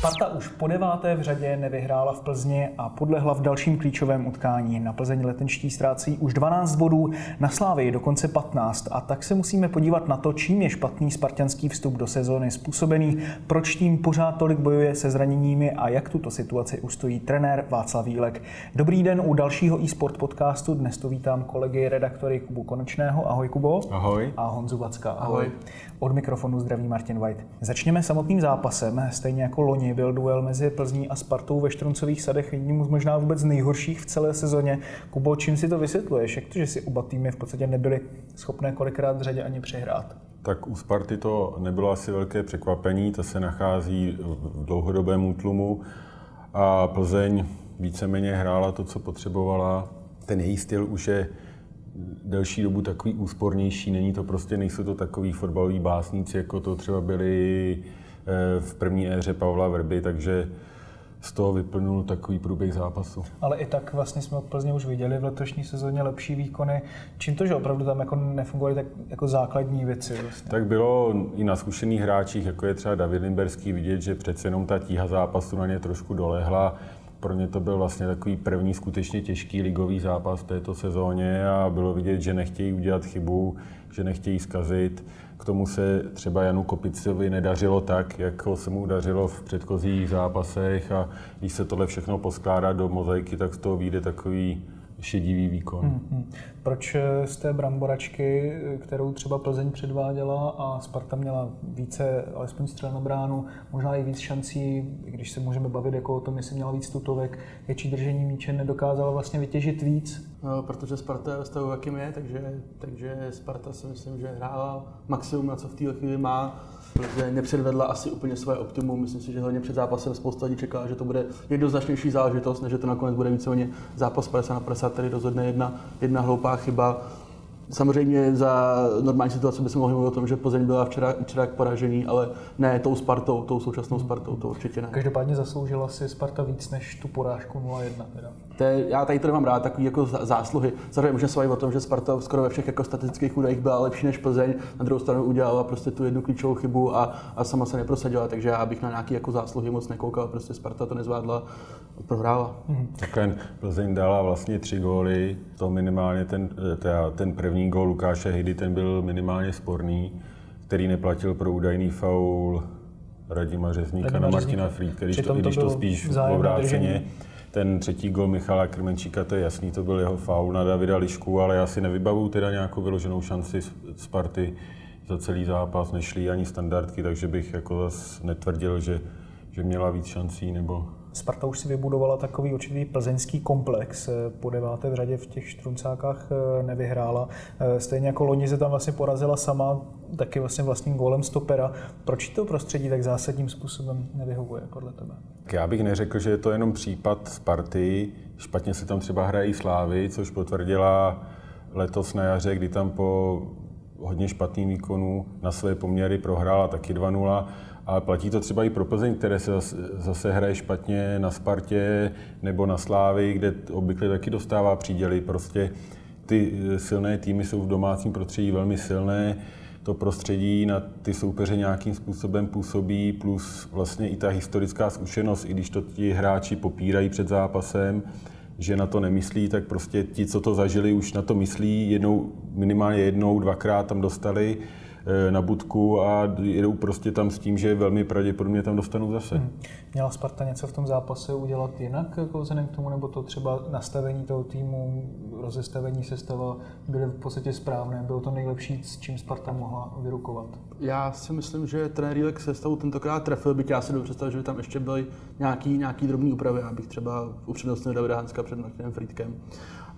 Sparta už po deváté v řadě nevyhrála v Plzni a podlehla v dalším klíčovém utkání. Na Plzeň letenští ztrácí už 12 bodů, na Slávii dokonce 15 a tak se musíme podívat na to, čím je špatný spartianský vstup do sezóny způsobený, proč tým pořád tolik bojuje se zraněními a jak tuto situaci ustojí trenér Václav Vílek. Dobrý den u dalšího e-sport podcastu. Dnes tu vítám kolegy redaktory Kubu Konečného. Ahoj Kubo. Ahoj. A Honzu Vacka. Ahoj. Ahoj. Od mikrofonu zdraví Martin White. Začněme samotným zápasem. Stejně jako loni byl duel mezi Plzní a Spartou ve Štruncových sadech jedním z možná vůbec nejhorších v celé sezóně. Kubo, čím si to vysvětluješ? Jak to, že si oba týmy v podstatě nebyly schopné kolikrát v řadě ani přehrát? Tak u Sparty to nebylo asi velké překvapení, to se nachází v dlouhodobém útlumu a Plzeň víceméně hrála to, co potřebovala. Ten její styl už je delší dobu takový úspornější, není to prostě, nejsou to takový fotbaloví básníci, jako to třeba byli v první éře Pavla Verby, takže z toho vyplnul takový průběh zápasu. Ale i tak vlastně jsme od Plzně už viděli v letošní sezóně lepší výkony. Čím to, že opravdu tam jako nefungovaly tak jako základní věci? Vlastně? Tak bylo i na zkušených hráčích, jako je třeba David Limberský, vidět, že přece jenom ta tíha zápasu na ně trošku dolehla pro ně to byl vlastně takový první skutečně těžký ligový zápas v této sezóně a bylo vidět, že nechtějí udělat chybu, že nechtějí zkazit. K tomu se třeba Janu Kopicovi nedařilo tak, jako se mu dařilo v předchozích zápasech a když se tohle všechno poskládá do mozaiky, tak z toho vyjde takový šedivý výkon. Hmm, Proč z té bramboračky, kterou třeba Plzeň předváděla a Sparta měla více, alespoň střel na bránu, možná i víc šancí, když se můžeme bavit jako o tom, jestli měla víc tutovek, větší držení míče, nedokázala vlastně vytěžit víc? No, protože Sparta je stavu, jakým je, takže, takže Sparta si myslím, že hrála maximum, na co v té chvíli má protože nepředvedla asi úplně své optimum. Myslím si, že hlavně před zápasem spousta lidí čeká, že to bude jednoznačnější záležitost, než že to nakonec bude víceméně zápas 50 na 50, tady rozhodne jedna, jedna hloupá chyba. Samozřejmě za normální situace bychom mohli mluvit o tom, že Plzeň byla včera, včera k poražení, ale ne tou Spartou, tou současnou Spartou, to určitě ne. Každopádně zasloužila si Sparta víc než tu porážku 0-1. Teda. To je, já tady to nemám rád, takový jako zásluhy. Samozřejmě můžeme se o tom, že Sparta skoro ve všech jako statistických údajích byla lepší než Plzeň, na druhou stranu udělala prostě tu jednu klíčovou chybu a, a sama se neprosadila, takže já bych na nějaké jako zásluhy moc nekoukal, prostě Sparta to nezvládla, prohrála. Takhle Plzeň dala vlastně tři góly, to minimálně ten, teda, ten první gól Lukáše Hejdy, ten byl minimálně sporný, který neplatil pro údajný faul Radima Řezníka Radima na Martina Frýdka, když to, když to spíš obráceně. Ten třetí gol Michala Krmenčíka, to je jasný, to byl jeho faul na Davida Lišku, ale já si nevybavu teda nějakou vyloženou šanci z Sparty za celý zápas, nešli ani standardky, takže bych jako zase netvrdil, že, že měla víc šancí nebo Sparta už si vybudovala takový určitý plzeňský komplex. Eh, po deváté v řadě v těch štruncákách eh, nevyhrála. Eh, stejně jako loni se tam vlastně porazila sama, taky vlastně vlastním gólem stopera. Proč to prostředí tak zásadním způsobem nevyhovuje podle tebe? Já bych neřekl, že je to jenom případ Sparty. Špatně se tam třeba hrají Slávy, což potvrdila letos na jaře, kdy tam po hodně špatným výkonu na své poměry prohrála taky 2-0 ale platí to třeba i pro Plzeň, které se zase, zase hraje špatně na Spartě nebo na Slávy, kde obvykle taky dostává příděly. Prostě ty eh, silné týmy jsou v domácím prostředí velmi silné, to prostředí na ty soupeře nějakým způsobem působí, plus vlastně i ta historická zkušenost, i když to ti hráči popírají před zápasem, že na to nemyslí, tak prostě ti, co to zažili, už na to myslí, jednou, minimálně jednou, dvakrát tam dostali na budku a jedou prostě tam s tím, že velmi pravděpodobně tam dostanou zase. Hmm. Měla Sparta něco v tom zápase udělat jinak jako vzhledem k tomu, nebo to třeba nastavení toho týmu, rozestavení sestava byly v podstatě správné? Bylo to nejlepší, s čím Sparta mohla vyrukovat? Já si myslím, že trenér Rílek sestavu tentokrát trefil, byť já si dobře představit, že by tam ještě byly nějaký, nějaký drobný úpravy, abych třeba upřednostnil Davida Hanska před Martinem Friedkem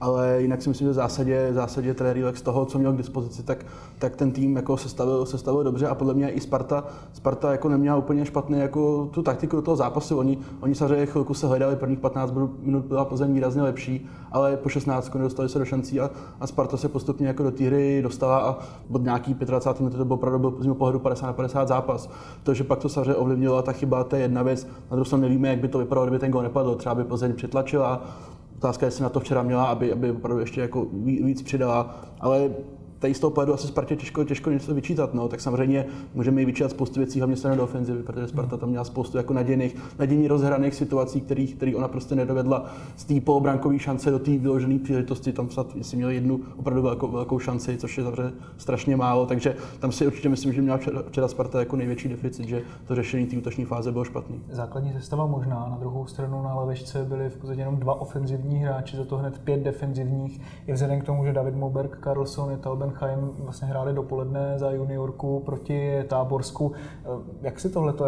ale jinak si myslím, že v zásadě, v zásadě trenér z toho, co měl k dispozici, tak, tak ten tým jako sestavil, sestavil dobře a podle mě i Sparta, Sparta jako neměla úplně špatný jako tu taktiku do toho zápasu. Oni, oni samozřejmě chvilku se hledali, prvních 15 minut byla Plzeň výrazně lepší, ale po 16 dostali se do šancí a, a Sparta se postupně jako do té hry dostala a od nějaký 25 minut to byl opravdu byl z pohledu 50 na 50 zápas. To, že pak to samozřejmě ovlivnilo ta chyba, to je jedna věc. Na druhou stranu nevíme, jak by to vypadalo, kdyby ten gol nepadl. Třeba by Plzeň přetlačila, Otázka, jestli na to včera měla, aby, aby opravdu ještě jako víc přidala, ale tady z toho pohledu asi Spartě těžko, těžko něco vyčítat. No. Tak samozřejmě můžeme i vyčítat spoustu věcí, hlavně strany do ofenzivy, protože Sparta tam měla spoustu jako nadějných, nadějných rozhraných situací, kterých, který ona prostě nedovedla z té polobrankové šance do té vyložené příležitosti. Tam snad, jestli měl jednu opravdu velkou, velkou šanci, což je zavře strašně málo. Takže tam si určitě myslím, že měla včera, včera Sparta jako největší deficit, že to řešení té útoční fáze bylo špatný. Základní sestava možná, na druhou stranu na levešce byly v podstatě jenom dva ofenzivní hráči, za to hned pět defenzivních. I vzhledem k tomu, že David Moberg, Carlson, Talben Chaim vlastně hráli dopoledne za juniorku proti Táborsku. Jak si tohle to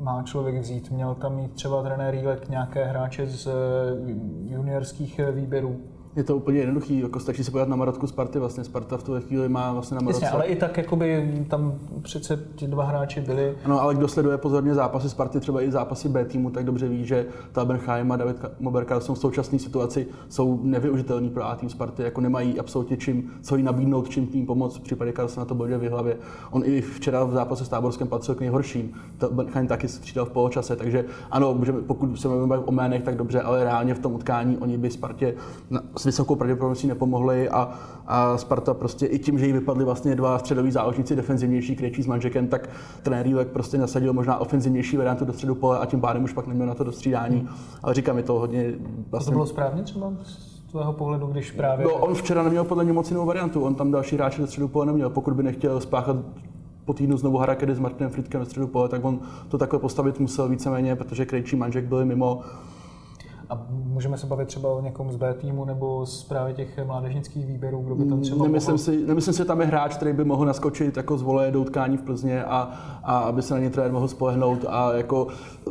má člověk vzít? Měl tam mít třeba trenér Jílek nějaké hráče z juniorských výběrů? Je to úplně jednoduchý, jako stačí se podívat na Marotku Sparty, vlastně Sparta v tu chvíli má vlastně na Marotce. Jasně, ale i tak jakoby tam přece ti dva hráči byli. Ano, ale kdo sleduje pozorně zápasy Sparty, třeba i zápasy B týmu, tak dobře ví, že Tabenheim a David Moberka jsou v současné situaci jsou nevyužitelní pro A tým Sparty, jako nemají absolutně čím, co jí nabídnout, čím tým pomoct, v případě se na to bude v hlavě. On i včera v zápase s Táborskem patřil k nejhorším. Tabenheim taky střídal v poločase, takže ano, můžeme, pokud se mluvíme o jménech, tak dobře, ale reálně v tom utkání oni by Spartě s vysokou pravděpodobností nepomohli a, a Sparta prostě i tím, že jí vypadly vlastně dva středoví záložníci defenzivnější, Krejčí s Manžekem, tak trenér Jílek prostě nasadil možná ofenzivnější variantu do středu pole a tím pádem už pak neměl na to dostřídání. Ale říkám, je to hodně... Vlastně... To bylo správně třeba? z tvého pohledu, když právě... No, on včera neměl podle mě moc jinou variantu, on tam další hráče do středu pole neměl, pokud by nechtěl spáchat po týdnu znovu Harakedy s Martinem Fritkem ve středu pole, tak on to takhle postavit musel víceméně, protože Krejčí Manžek byli mimo a můžeme se bavit třeba o někom z B týmu nebo z právě těch mládežnických výběrů, kdo by tam třeba nemyslím mohl... si, nemyslím si, že tam je hráč, který by mohl naskočit jako z vole do utkání v Plzně a, a aby se na ně trenér mohl spolehnout. A jako,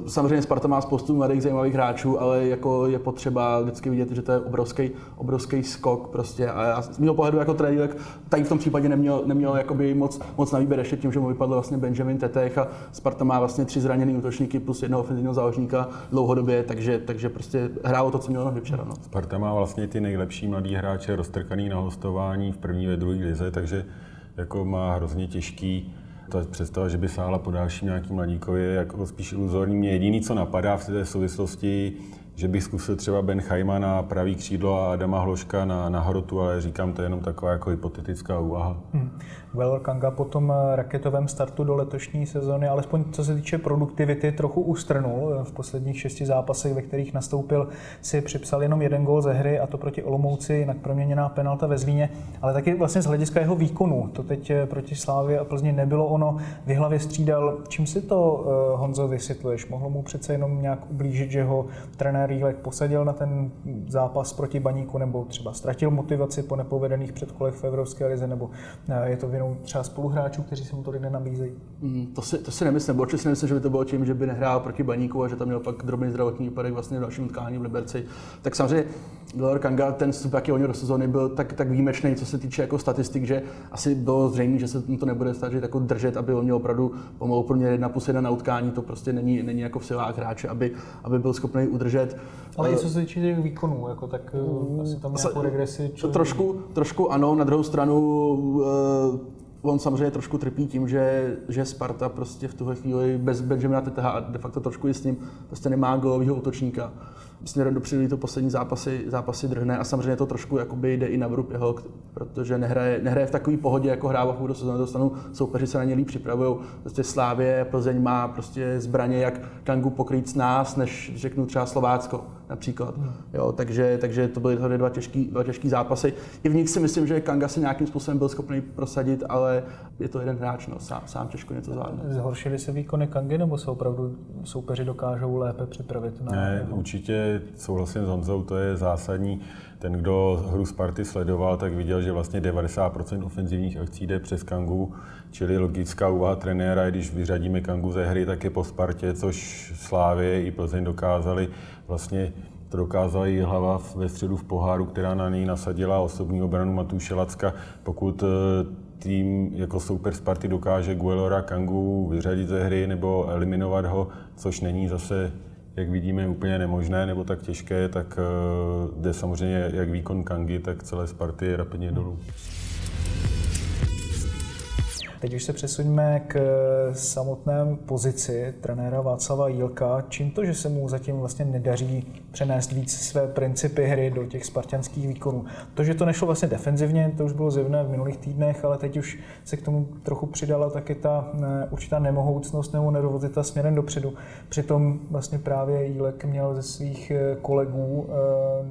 samozřejmě Sparta má spoustu mladých zajímavých hráčů, ale jako je potřeba vždycky vidět, že to je obrovský, obrovský skok. Prostě. A já z mého pohledu jako trenér tady v tom případě neměl, neměl jakoby moc, moc na výběr ještě tím, že mu vypadl vlastně Benjamin Tetech a Sparta má vlastně tři zraněný útočníky plus jednoho ofenzivního záložníka dlouhodobě, takže, takže prostě hrálo to, co mělo na včera. No. Sparta má vlastně ty nejlepší mladí hráče roztrkaný na hostování v první ve druhé lize, takže jako má hrozně těžký ta představa, že by sála po dalším nějakým mladíkovi, je jako spíš iluzorní. Mě jediný, co napadá v té souvislosti, že bych zkusil třeba Ben Chajma na pravý křídlo a Adama Hloška na, na hrotu, ale říkám, to je jenom taková jako hypotetická úvaha. Hmm. Well Kanga po tom raketovém startu do letošní sezóny, alespoň co se týče produktivity, trochu ustrnul. V posledních šesti zápasech, ve kterých nastoupil, si připsal jenom jeden gól ze hry, a to proti Olomouci, jinak proměněná penalta ve Zlíně, ale taky vlastně z hlediska jeho výkonu. To teď eh, proti Slávě a Plzně nebylo ono. V hlavě střídal. Čím si to, eh, Honzo, vysvětluješ? Mohlo mu přece jenom nějak ublížit, že ho trenér Rílek posadil na ten zápas proti Baníku, nebo třeba ztratil motivaci po nepovedených předkolech v Evropské lize, nebo eh, je to vinou jenom třeba spoluhráčů, kteří se mu tolik nenabízejí? Mm, to, si, to si nemyslím. Určitě si nemyslím, že by to bylo tím, že by nehrál proti Baníku a že tam měl pak drobný zdravotní výpadek vlastně v dalším utkání v Liberci. Tak samozřejmě Gilor Kanga, ten vstup, jaký oni do sezóny byl tak, tak výjimečný, co se týče jako statistik, že asi bylo zřejmé, že se mu to nebude stačit jako držet, aby on měl opravdu pomalu průměr jedna plus jedna na utkání. To prostě není, není jako v silách hráče, aby, aby byl schopný udržet. Ale i co se týče těch výkonů, jako, tak mm, asi tam nějakou regresi. Člověk... Trošku, trošku ano, na druhou stranu uh, on samozřejmě trošku trpí tím, že, že Sparta prostě v tuhle chvíli bez Benjamina Teteha a de facto trošku i s ním prostě nemá golového útočníka. Směrem dopředu to poslední zápasy, zápasy drhne a samozřejmě to trošku jakoby jde i na vrub jeho, protože nehraje, nehraje v takové pohodě, jako hrává v úvodu sezóny, dostanu soupeři se na ně líp připravují. Prostě Slávě, Plzeň má prostě zbraně, jak Kangu pokrýt s nás, než řeknu třeba Slovácko například. Hmm. Jo, takže, takže to byly tady dva těžký, dva těžký zápasy. I v nich si myslím, že Kanga se nějakým způsobem byl schopný prosadit, ale je to jeden hráč, no, sám, sám těžko něco zvládne. Zhoršily se výkony Kangy, nebo se opravdu soupeři dokážou lépe připravit? Na... Ne, určitě souhlasím s Honzou, to je zásadní. Ten, kdo hru Sparty sledoval, tak viděl, že vlastně 90% ofenzivních akcí jde přes Kangu, čili logická úvaha trenéra, když vyřadíme Kangu ze hry, tak je po Spartě, což Slávě i Plzeň dokázali vlastně to dokázala i hlava ve středu v poháru, která na něj nasadila osobní obranu Matuše Lacka. Pokud eh, tým jako super Sparty dokáže Guelora Kangu vyřadit ze hry nebo eliminovat ho, což není zase jak vidíme, úplně nemožné nebo tak těžké, tak uh, jde samozřejmě jak výkon Kangy, tak celé Sparty rapidně dolů. Teď už se přesuňme k samotné pozici trenéra Václava Jílka. Čím to, že se mu zatím vlastně nedaří přenést víc své principy hry do těch spartianských výkonů? To, že to nešlo vlastně defenzivně, to už bylo zjevné v minulých týdnech, ale teď už se k tomu trochu přidala taky ta určitá nemohoucnost nebo nervozita směrem dopředu. Přitom vlastně právě Jílek měl ze svých kolegů eh,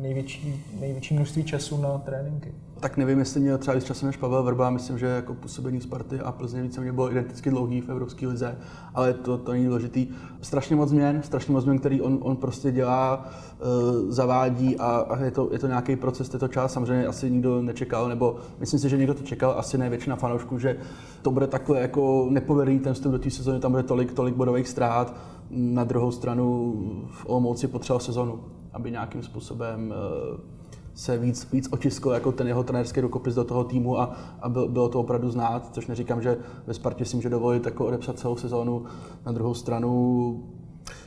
největší, největší množství času na tréninky tak nevím, jestli měl třeba víc času než Pavel Vrba, myslím, že jako působení Sparty a Plzně více bylo identicky dlouhý v Evropské lize, ale to, to není důležitý. Strašně moc změn, strašně moc změn, který on, on prostě dělá, uh, zavádí a, a je, to, je to nějaký proces, je to čas, samozřejmě asi nikdo nečekal, nebo myslím si, že někdo to čekal, asi ne většina fanoušků, že to bude takhle jako nepovedený ten vstup do té sezóny, tam bude tolik, tolik bodových ztrát. Na druhou stranu v Olomouci potřeboval sezonu, aby nějakým způsobem uh, se víc, víc otiskl jako ten jeho trenérský rukopis do toho týmu a, a bylo, bylo to opravdu znát, což neříkám, že ve Spartě si může dovolit jako odepsat celou sezónu. Na druhou stranu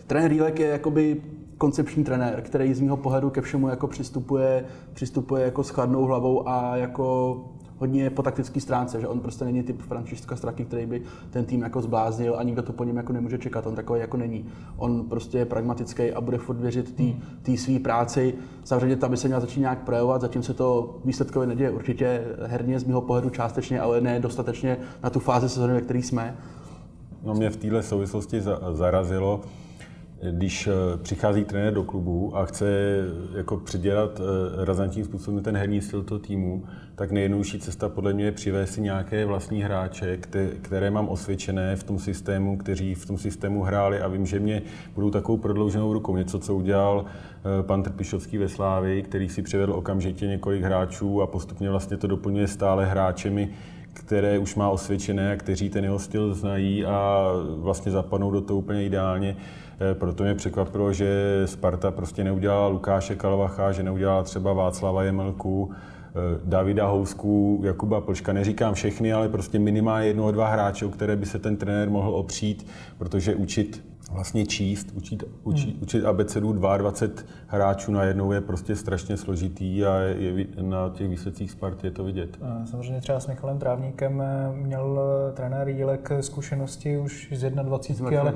trenér Rílek je jakoby koncepční trenér, který z mého pohledu ke všemu jako přistupuje, přistupuje jako s chladnou hlavou a jako hodně po taktické stránce, že on prostě není typ Františka Straky, který by ten tým jako zbláznil a nikdo to po něm jako nemůže čekat. On takový jako není. On prostě je pragmatický a bude furt věřit té své práci. Samozřejmě tam by se měl začít nějak projevovat, zatím se to výsledkově neděje. Určitě herně z mého pohledu částečně, ale ne dostatečně na tu fázi sezóny, ve které jsme. No mě v téhle souvislosti zarazilo, když eh, přichází trenér do klubu a chce eh, jako předělat eh, razantním způsobem ten herní styl toho týmu, tak nejjednodušší cesta podle mě je přivést si nějaké vlastní hráče, které mám osvědčené v tom systému, kteří v tom systému hráli a vím, že mě budou takovou prodlouženou rukou. Něco, co udělal pan Trpišovský ve Slávii, který si přivedl okamžitě několik hráčů a postupně vlastně to doplňuje stále hráčemi, které už má osvědčené a kteří ten jeho styl znají a vlastně zapadnou do toho úplně ideálně. Eh, proto mě překvapilo, že Sparta prostě neudělala Lukáše Kalvacha, že neudělala třeba Václava Jemelku, eh, Davida Housku, Jakuba Plška, neříkám všechny, ale prostě minimálně jedno dva hráče, o které by se ten trenér mohl opřít, protože učit vlastně číst, učit, učit, hmm. učit abecedu 22 hráčů najednou je prostě strašně složitý a je, na těch výsledcích Sparty je to vidět. Samozřejmě třeba s Michalem Trávníkem eh, měl eh, trenér Jílek zkušenosti už z 21, ale,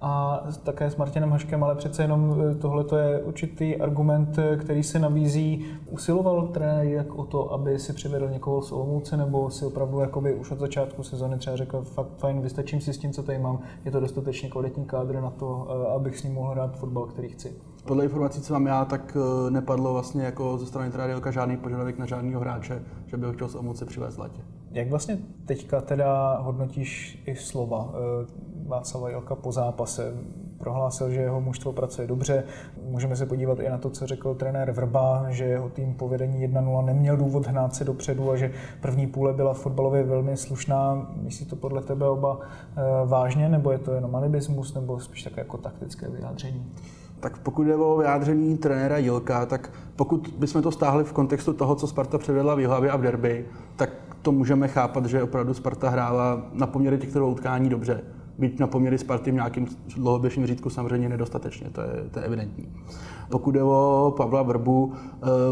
a také s Martinem Haškem, ale přece jenom eh, tohle je určitý argument, který se nabízí. Usiloval trenér Jílek o to, aby si přivedl někoho z Olomouce, nebo si opravdu jakoby už od začátku sezóny třeba řekl, fakt fajn, vystačím si s tím, co tady mám, je to dostatečně kvalitní kádr na to, abych s ním mohl hrát fotbal, který chci. Podle informací, co mám já, tak eh, nepadlo vlastně jako ze strany Tradielka žádný požadavek na žádného hráče, že by ho chtěl z Olomouce přivést letě. Jak vlastně teďka teda hodnotíš i slova eh, Václava Jelka po zápase? Prohlásil, že jeho mužstvo pracuje dobře. Můžeme se podívat i na to, co řekl trenér Vrba, že jeho tým po vedení 1-0 neměl důvod hnát se dopředu a že první půle byla fotbalově velmi slušná. Myslí to podle tebe oba eh, vážně, nebo je to jenom alibismus, nebo spíš také jako taktické vyjádření? Tak pokud je o vyjádření trenéra Jilka, tak pokud bychom to stáhli v kontextu toho, co Sparta předvedla v Jihlavě a v derby, tak to můžeme chápat, že opravdu Sparta hrála na poměry těchto utkání dobře být na poměry Sparty v nějakém dlouhodobějším řídku samozřejmě nedostatečně, to je, to je evidentní. Pokud je o Pavla Vrbu, uh,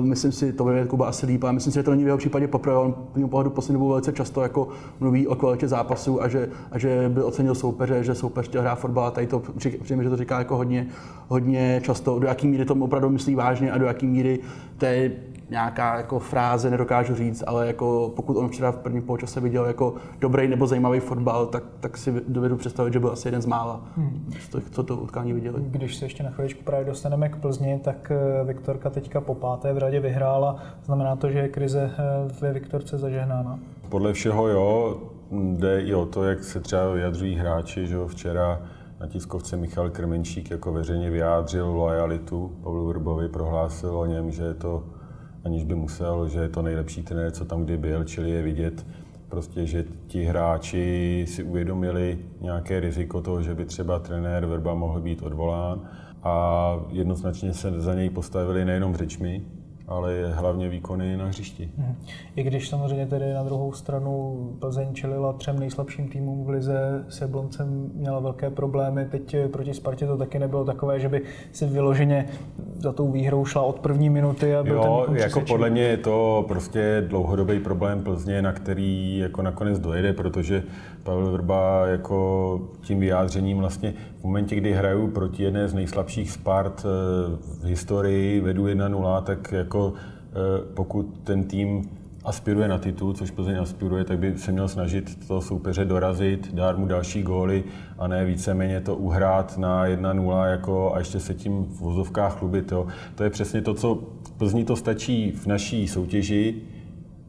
myslím si, to bude Kuba asi líp, a myslím si, že to není v jeho případě poprvé. On v mém pohledu poslední dobou velice často jako mluví o kvalitě zápasu a že, a že by ocenil soupeře, že soupeř chtěl hrát fotbal a tady to přijme, že to říká jako hodně, hodně často, do jaký míry to opravdu myslí vážně a do jaký míry to je nějaká jako fráze, nedokážu říct, ale jako pokud on včera v prvním poločase viděl jako dobrý nebo zajímavý fotbal, tak, tak si dovedu představit, že byl asi jeden z mála, hmm. co to utkání viděli. Když se ještě na chviličku právě dostaneme k Plzni, tak eh, Viktorka teďka po páté v řadě vyhrála. Znamená to, že je krize eh, ve Viktorce zažehnána? Podle všeho jo. Jde i o to, jak se třeba vyjadřují hráči, že jo, včera na tiskovce Michal Krmenčík jako veřejně vyjádřil lojalitu Pavlu Vrbovi, prohlásil o něm, že je to aniž by musel, že je to nejlepší trenér, co tam kdy byl, čili je vidět, prostě, že ti hráči si uvědomili nějaké riziko toho, že by třeba trenér Verba mohl být odvolán a jednoznačně se za něj postavili nejenom řečmi, ale hlavně výkony na hřišti. Mhm. I když samozřejmě tedy na druhou stranu Plzeň čelila třem nejslabším týmům v lize, s Jabloncem měla velké problémy, teď proti Spartě to taky nebylo takové, že by si vyloženě za tou výhrou šla od první minuty a byl jo, ten jako podle mě je to prostě dlouhodobý problém Plzně, na který jako nakonec dojede, protože Pavel Vrba jako tím vyjádřením vlastně v momentě, kdy hraju proti jedné z nejslabších Spart eh, v historii, vedu 1-0, tak jako eh, pokud ten tým aspiruje na titul, což Plzeň aspiruje, tak by se měl snažit to soupeře dorazit, dát mu další góly a ne víceméně to uhrát na 1-0 jako, a ještě se tím v vozovkách chlubit. To je přesně to, co Plzni to stačí v naší soutěži,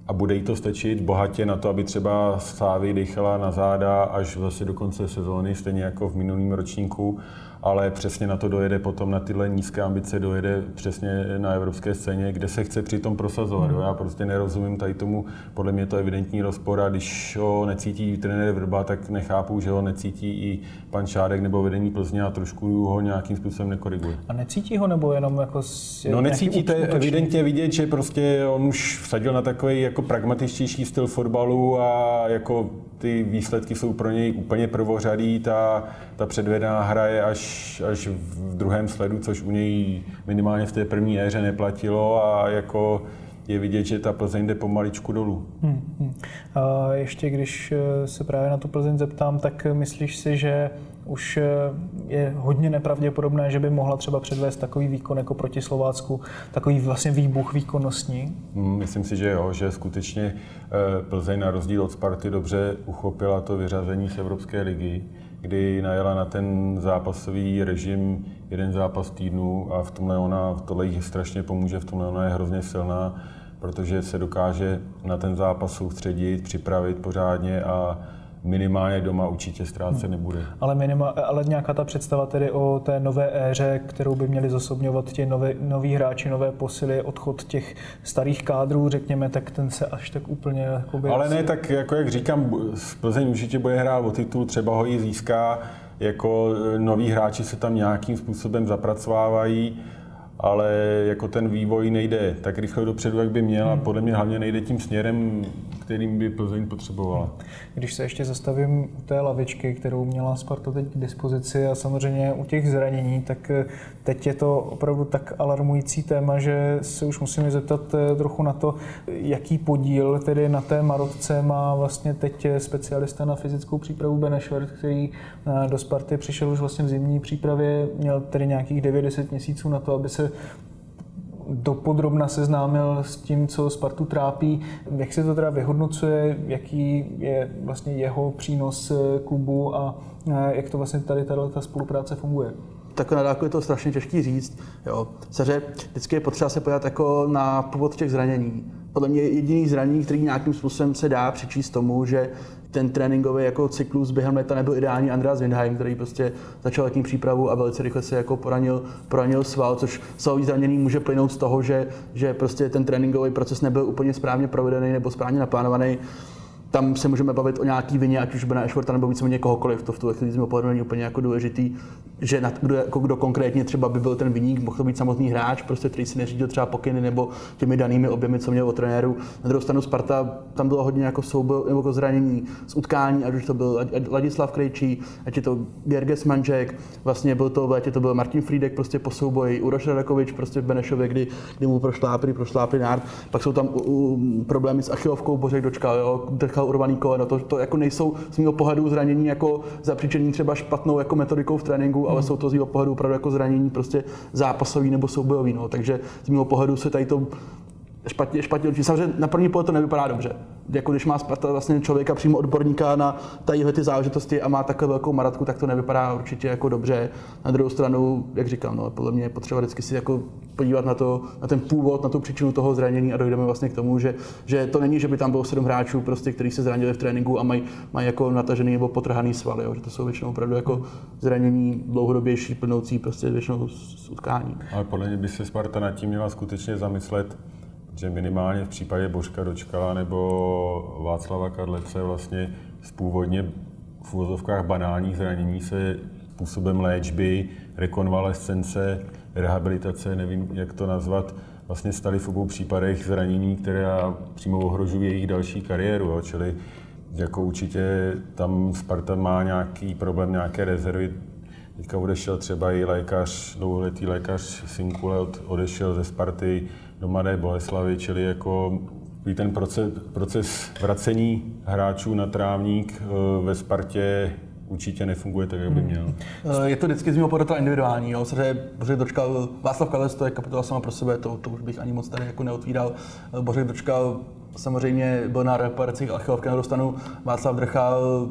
a bude jí to stačit bohatě na to, aby třeba Slávy dechala na záda až zase do konce sezóny, stejně jako v minulém ročníku ale přesně na to dojede potom, na tyhle nízké ambice dojede přesně na evropské scéně, kde se chce přitom prosazovat. Mm. Já prostě nerozumím tady tomu, podle mě to je evidentní rozpor a když ho necítí trenér Vrba, tak nechápu, že ho necítí i pan Šádek nebo vedení Plzně a trošku ho nějakým způsobem nekoriguje. A necítí ho nebo jenom jako... No necítí, to je evidentně vidět, že prostě on už vsadil na takový jako pragmatičtější styl fotbalu a jako ty výsledky jsou pro něj úplně prvořadý, ta, ta předvedená hra je až, až v druhém sledu, což u něj minimálně v té první éře neplatilo a jako je vidět, že ta Plzeň jde pomaličku dolů. Hmm, hmm. A ještě když eh, se právě na tu Plzeň zeptám, tak myslíš si, že už eh, je hodně nepravděpodobné, že by mohla třeba předvést takový výkon jako proti Slovácku, takový vlastně výbuch výkonnostní? Hmm, myslím si, že jo, že skutečně eh, Plzeň na rozdíl od Sparty dobře uchopila to vyřazení z Evropské ligy kdy najela na ten zápasový režim jeden zápas týdnu a v tomhle ona, v tohle jí strašně pomůže, v tomhle ona je hrozně silná, protože se dokáže na ten zápas soustředit, připravit pořádně a minimálně doma určitě ztrácet nebude. Ale, minima, ale nějaká ta představa tedy o té nové éře, kterou by měli zosobňovat ti nové, noví hráči, nové posily, odchod těch starých kádrů, řekněme, tak ten se až tak úplně... Jakoby, ale asi... ne, tak jako jak říkám, Plzeň určitě bude hrát o titul, třeba ho i získá, jako noví hráči se tam nějakým způsobem zapracovávají, ale jako ten vývoj nejde tak rychle dopředu, jak by měl a hmm. podle mě hlavně nejde tím směrem, kterým by Plzeň potřebovala. Když se ještě zastavím u té lavičky, kterou měla Sparta teď k dispozici a samozřejmě u těch zranění, tak eh, teď je to opravdu tak alarmující téma, že se už musíme zeptat eh, trochu na to, jaký podíl tedy na té Marotce má vlastně teď specialista na fyzickou přípravu Benešvert, který eh, do Sparty přišel už vlastně v zimní přípravě, měl tedy nějakých 90 měsíců na to, aby se dopodrobna seznámil s tím, co Spartu trápí. Jak se to teda vyhodnocuje, jaký je vlastně jeho přínos klubu a jak to vlastně tady ta spolupráce funguje? tak na dálku je to strašně těžký říct. Jo. Seře, vždycky je potřeba se podívat jako na původ těch zranění. Podle mě jediný zranění, který nějakým způsobem se dá přičíst tomu, že ten tréninkový jako cyklus během leta nebyl ideální. Andreas Windheim, který prostě začal letní přípravu a velice rychle se jako poranil, poranil sval, což svalový zranění může plynout z toho, že, že prostě ten tréninkový proces nebyl úplně správně provedený nebo správně naplánovaný tam se můžeme bavit o nějaký vině, ať už Bena Ashworta nebo víceméně kohokoliv. To v tu chvíli z pohledu není úplně jako důležitý, že na, kdo, jako kdo, konkrétně třeba by byl ten viník, mohl to být samotný hráč, prostě, který si neřídil třeba pokyny nebo těmi danými objemy, co měl od trenéru. Na druhou stranu Sparta, tam bylo hodně jako souboj nebo jako zranění z utkání, ať už to byl Ladislav Krejčí, ať je to Gerges Manžek, vlastně byl to v létě to byl Martin Friedek prostě po souboji, Uroš Radakovič prostě v Benešově, kdy, kdy mu prošlápli, prošlápli nárt, pak jsou tam u, u, problémy s achilovkou, Bořek dočkal, jo, nechal urvaný koleno. To, to jako nejsou z mého pohledu zranění jako zapříčení třeba špatnou jako metodikou v tréninku, ale hmm. jsou to z mého pohledu opravdu jako zranění prostě zápasový nebo soubojový. No. Takže z mého pohledu se tady to špatně, špatně určitě. Samozřejmě na první pohled to nevypadá dobře. Jako když má Sparta vlastně člověka přímo odborníka na tadyhle ty záležitosti a má takhle velkou maratku, tak to nevypadá určitě jako dobře. Na druhou stranu, jak říkám, no, podle mě je potřeba vždycky si jako podívat na, to, na ten původ, na tu příčinu toho zranění a dojdeme vlastně k tomu, že, že to není, že by tam bylo sedm hráčů, prostě, kteří se zranili v tréninku a mají, mají jako natažený nebo potrhaný svaly, jo, že to jsou většinou opravdu jako zranění dlouhodobější, plnoucí prostě většinou z utkání. Ale podle mě by se Sparta nad tím měla skutečně zamyslet, že minimálně v případě Božka Dočkala nebo Václava Kadlece vlastně z původně v úvozovkách banálních zranění se způsobem léčby, rekonvalescence, rehabilitace, nevím, jak to nazvat, vlastně staly v obou případech zranění, které přímo ohrožují jejich další kariéru. Jo. Čili jako určitě tam Sparta má nějaký problém, nějaké rezervy. Teďka odešel třeba i lékař, dlouholetý lékař Sinkule odešel ze Sparty do Mladé Boleslavy, čili jako ten proces, proces vracení hráčů na trávník eh, ve Spartě určitě nefunguje tak, jak by měl. Eh, je to vždycky z mého pohledu individuální. Jo. Samozřejmě Bořek dočkal, Václav Kales, to je kapitola sama pro sebe, to, to už bych ani moc tady jako neotvíral. Eh, Bořek dočkal samozřejmě byl na reparacích achilovky na dostanu. Václav Drchal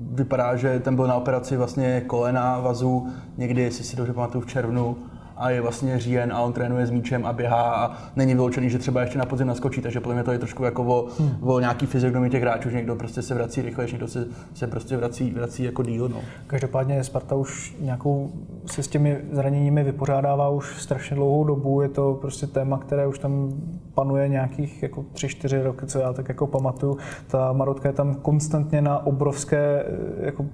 vypadá, že ten byl na operaci vlastně kolena, vazu, někdy, jestli si dobře pamatuju, v červnu a je vlastně říjen a on trénuje s míčem a běhá a není vyloučený, že třeba ještě na podzim naskočí, takže podle mě to je trošku jako o, hmm. o nějaký fyziognomii těch hráčů, že někdo prostě se vrací rychle, někdo se, se prostě vrací, vrací jako díl. No. Každopádně Sparta už nějakou se s těmi zraněními vypořádává už strašně dlouhou dobu, je to prostě téma, které už tam panuje nějakých jako 3-4 roky, co já tak jako pamatuju. Ta Marotka je tam konstantně na obrovské jako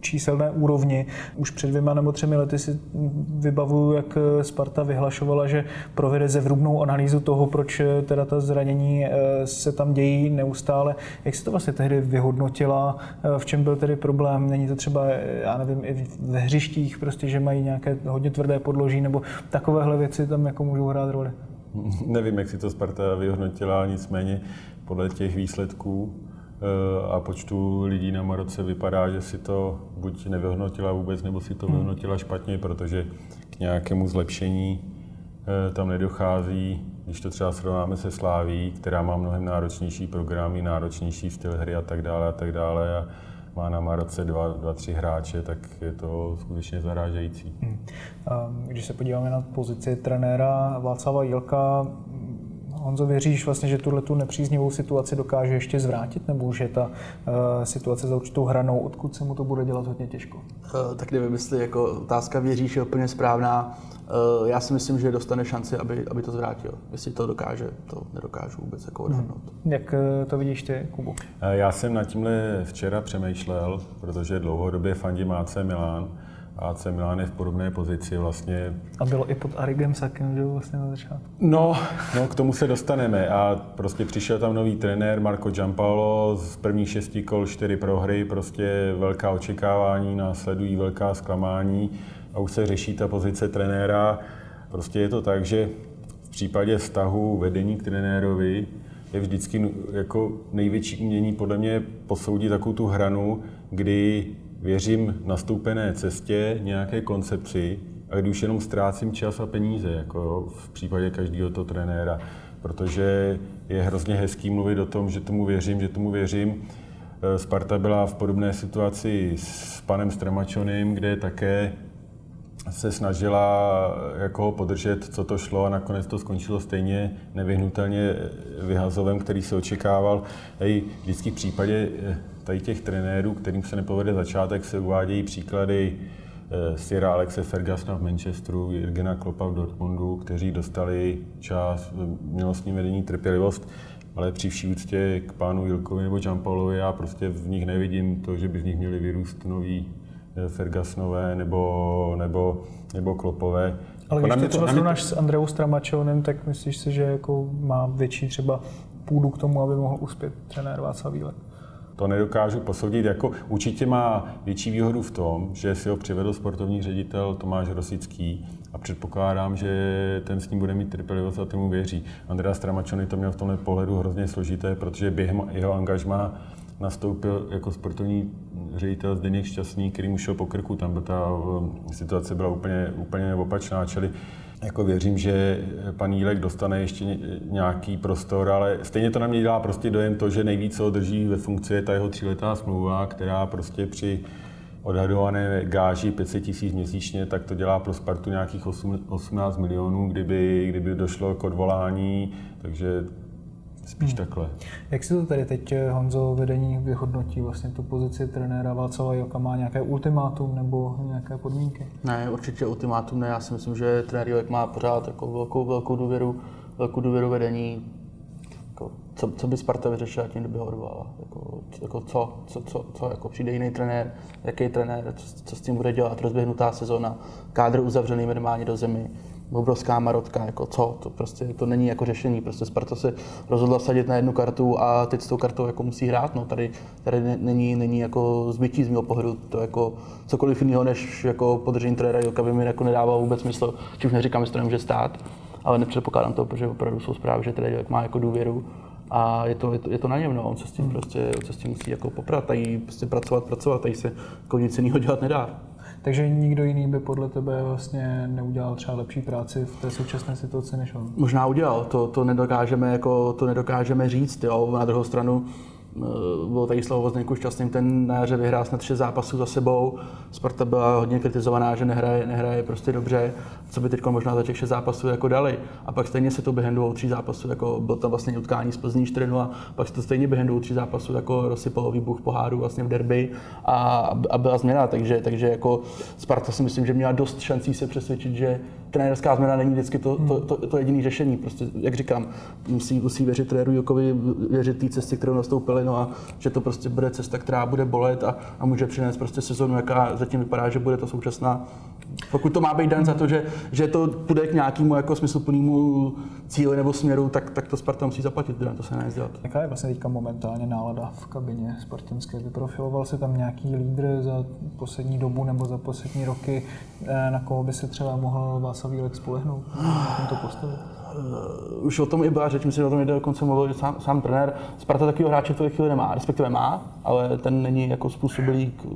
číselné úrovni. Už před dvěma nebo třemi lety si vybavuju, jak Sparta vyhlašovala, že provede zevrubnou analýzu toho, proč teda ta zranění eh, se tam dějí neustále. Jak se to vlastně tehdy vyhodnotila? Eh, v čem byl tedy problém? Není to třeba, já nevím, i ve hřištích, prostě, že mají nějaké hodně tvrdé podloží, nebo takovéhle věci tam jako můžou hrát roli? Nevím, jak si to Sparta vyhodnotila, nicméně podle těch výsledků a počtu lidí na Maroce vypadá, že si to buď nevyhodnotila vůbec, nebo si to hmm. vyhodnotila špatně, protože k nějakému zlepšení eh, tam nedochází, když to třeba srovnáme se Sláví, která má mnohem náročnější programy, náročnější styl hry a tak dále a tak dále a má na Maroce dva, dva tři hráče, tak je to skutečně zarážející. Hmm. Když se podíváme na pozici trenéra Václava Jilka, Honzo, věříš vlastně, že tuhle tu nepříznivou situaci dokáže ještě zvrátit, nebo že ta uh, situace za určitou hranou, odkud se mu to bude dělat hodně těžko? Uh, tak nevím, jestli jako otázka věříš je úplně správná. Uh, já si myslím, že dostane šanci, aby, aby to zvrátil. Jestli to dokáže, to nedokážu vůbec jako odhadnout. Hmm. Jak to vidíš ty, Kubu? Já jsem nad tímhle včera přemýšlel, protože dlouhodobě fandím AC Milan AC Milan je v podobné pozici vlastně. A bylo i pod Arigem Sakem, že vlastně na začátku? No, no, k tomu se dostaneme a prostě přišel tam nový trenér Marco Giampaolo, z prvních šesti kol čtyři prohry, prostě velká očekávání, následují velká zklamání a už se řeší ta pozice trenéra. Prostě je to tak, že v případě vztahu vedení k trenérovi je vždycky jako největší umění podle mě posoudit takovou tu hranu, kdy věřím nastoupené cestě, nějaké koncepci, a když už jenom ztrácím čas a peníze, jako v případě každého toho trenéra, protože je hrozně hezký mluvit o tom, že tomu věřím, že tomu věřím. Sparta byla v podobné situaci s panem Stramačonem, kde také se snažila eh, jako podržet, co to šlo a nakonec to skončilo stejně nevyhnutelně vyhazovem, který se očekával. Hej, vždycky v případě eh, tady těch trenérů, kterým se nepovede začátek, se uvádějí příklady eh, Sira Alexe Fergusona v Manchesteru, Jirgena Kloppa v Dortmundu, kteří dostali čas, milostní vedení, trpělivost, ale při vší úctě k pánu Jilkovi nebo Jean-Paulovi já prostě v nich nevidím to, že by z nich měli vyrůst nový Fergusonové nebo, nebo, nebo Klopové. Ale když to třeba srovnáš s Andreou Stramačonem, tak myslíš si, že jako má větší třeba půdu k tomu, aby mohl uspět trenér Václav Vílek? to nedokážu posoudit. Jako určitě má větší výhodu v tom, že si ho přivedl sportovní ředitel Tomáš Rosický a předpokládám, že ten s ním bude mít trpělivost a tomu věří. Andrea Stramačony to měl v tomhle pohledu hrozně složité, protože během jeho angažma nastoupil jako sportovní ředitel Zdeněk Šťastný, který mu šel po krku. Tam ta eh, situace byla úplně, úplně opačná, čili jako věřím, že pan Jílek dostane ještě nějaký prostor, ale stejně to na mě dělá prostě dojem to, že nejvíc co drží ve funkci ta jeho tříletá smlouva, která prostě při odhadované gáži 500 tisíc měsíčně, tak to dělá pro Spartu nějakých 18 milionů, kdyby, kdyby došlo k odvolání, takže Spíš hmm. takhle. Jak si to tady teď eh, Honzo vedení vyhodnotí vlastně tu pozici trenéra Václava Joka? Má nějaké ultimátum nebo nějaké podmínky? Ne, určitě ultimátum ne. Já si myslím, že trenér Jok má pořád jako velkou, velkou důvěru, velkou důvěru vedení. Jako, co, co, by Sparta vyřešila tím, kdyby ho odvolala? Jako, jako co, co, co, co, jako přijde jiný trenér, jaký trenér, co, co, s tím bude dělat, rozběhnutá sezóna, kádr uzavřený minimálně do zemi obrovská marotka, jako co, to prostě to není jako řešení, prostě Sparta se rozhodla sadit na jednu kartu a teď s tou kartou jako musí hrát, no. Tady, tady není, není jako zbytí z mého pohledu, to jako cokoliv jiného, než jako podržení trenéra Joka by mi jako nedávalo vůbec smysl, čímž neříkám, že to nemůže stát, ale nepředpokládám to, protože opravdu jsou zprávy, že trenér má jako důvěru a je to, je to, je to na něm, no. on se s tím prostě, on se s tím musí jako poprat, tady prostě pracovat, pracovat, tady se jako nic jiného dělat nedá. Takže nikdo jiný by podle tebe vlastně neudělal třeba lepší práci v té současné situaci než on? Možná udělal, to, to, nedokážeme, jako, to nedokážeme říct. Jo. Na druhou stranu Eh, bylo tady slovo Zdeňku Šťastným, ten na jaře vyhrál snad tři zápasů za sebou. Sparta byla hodně kritizovaná, že nehraje, nehraje prostě dobře, co by teď možná za těch šest zápasů jako dali. A pak stejně se to během dvou, tří zápasů, jako byl tam vlastně utkání z Plzní 4 a pak se to stejně během dvou, tří zápasů jako rozsypalo výbuch poháru vlastně v derby a, a byla změna. Takže, takže jako Sparta si myslím, že měla dost šancí se přesvědčit, že trenérská změna není vždycky to, to, to, to jediné řešení. Prostě, jak říkám, musí, musí věřit trenéru Jokovi, věřit té cestě, kterou nastoupili, no a že to prostě bude cesta, která bude bolet a, a může přinést prostě sezonu, jaká zatím vypadá, že bude to současná. Pokud to má být den za to, že, že to půjde k nějakému jako smysluplnému cíli nebo směru, tak, tak to Sparta musí zaplatit, to se nedá Jaká je vlastně teďka momentálně nálada v kabině spartanské? Vyprofiloval se tam nějaký lídr za poslední dobu nebo za poslední roky, eh, na koho by se třeba mohl Václav spolehnout na to postavit? Uh, už o tom i byla řeč, myslím, že o tom jde dokonce mluvil že sám, sám trenér. Sparta takového hráče v té chvíli nemá, respektive má, ale ten není jako způsobilý k,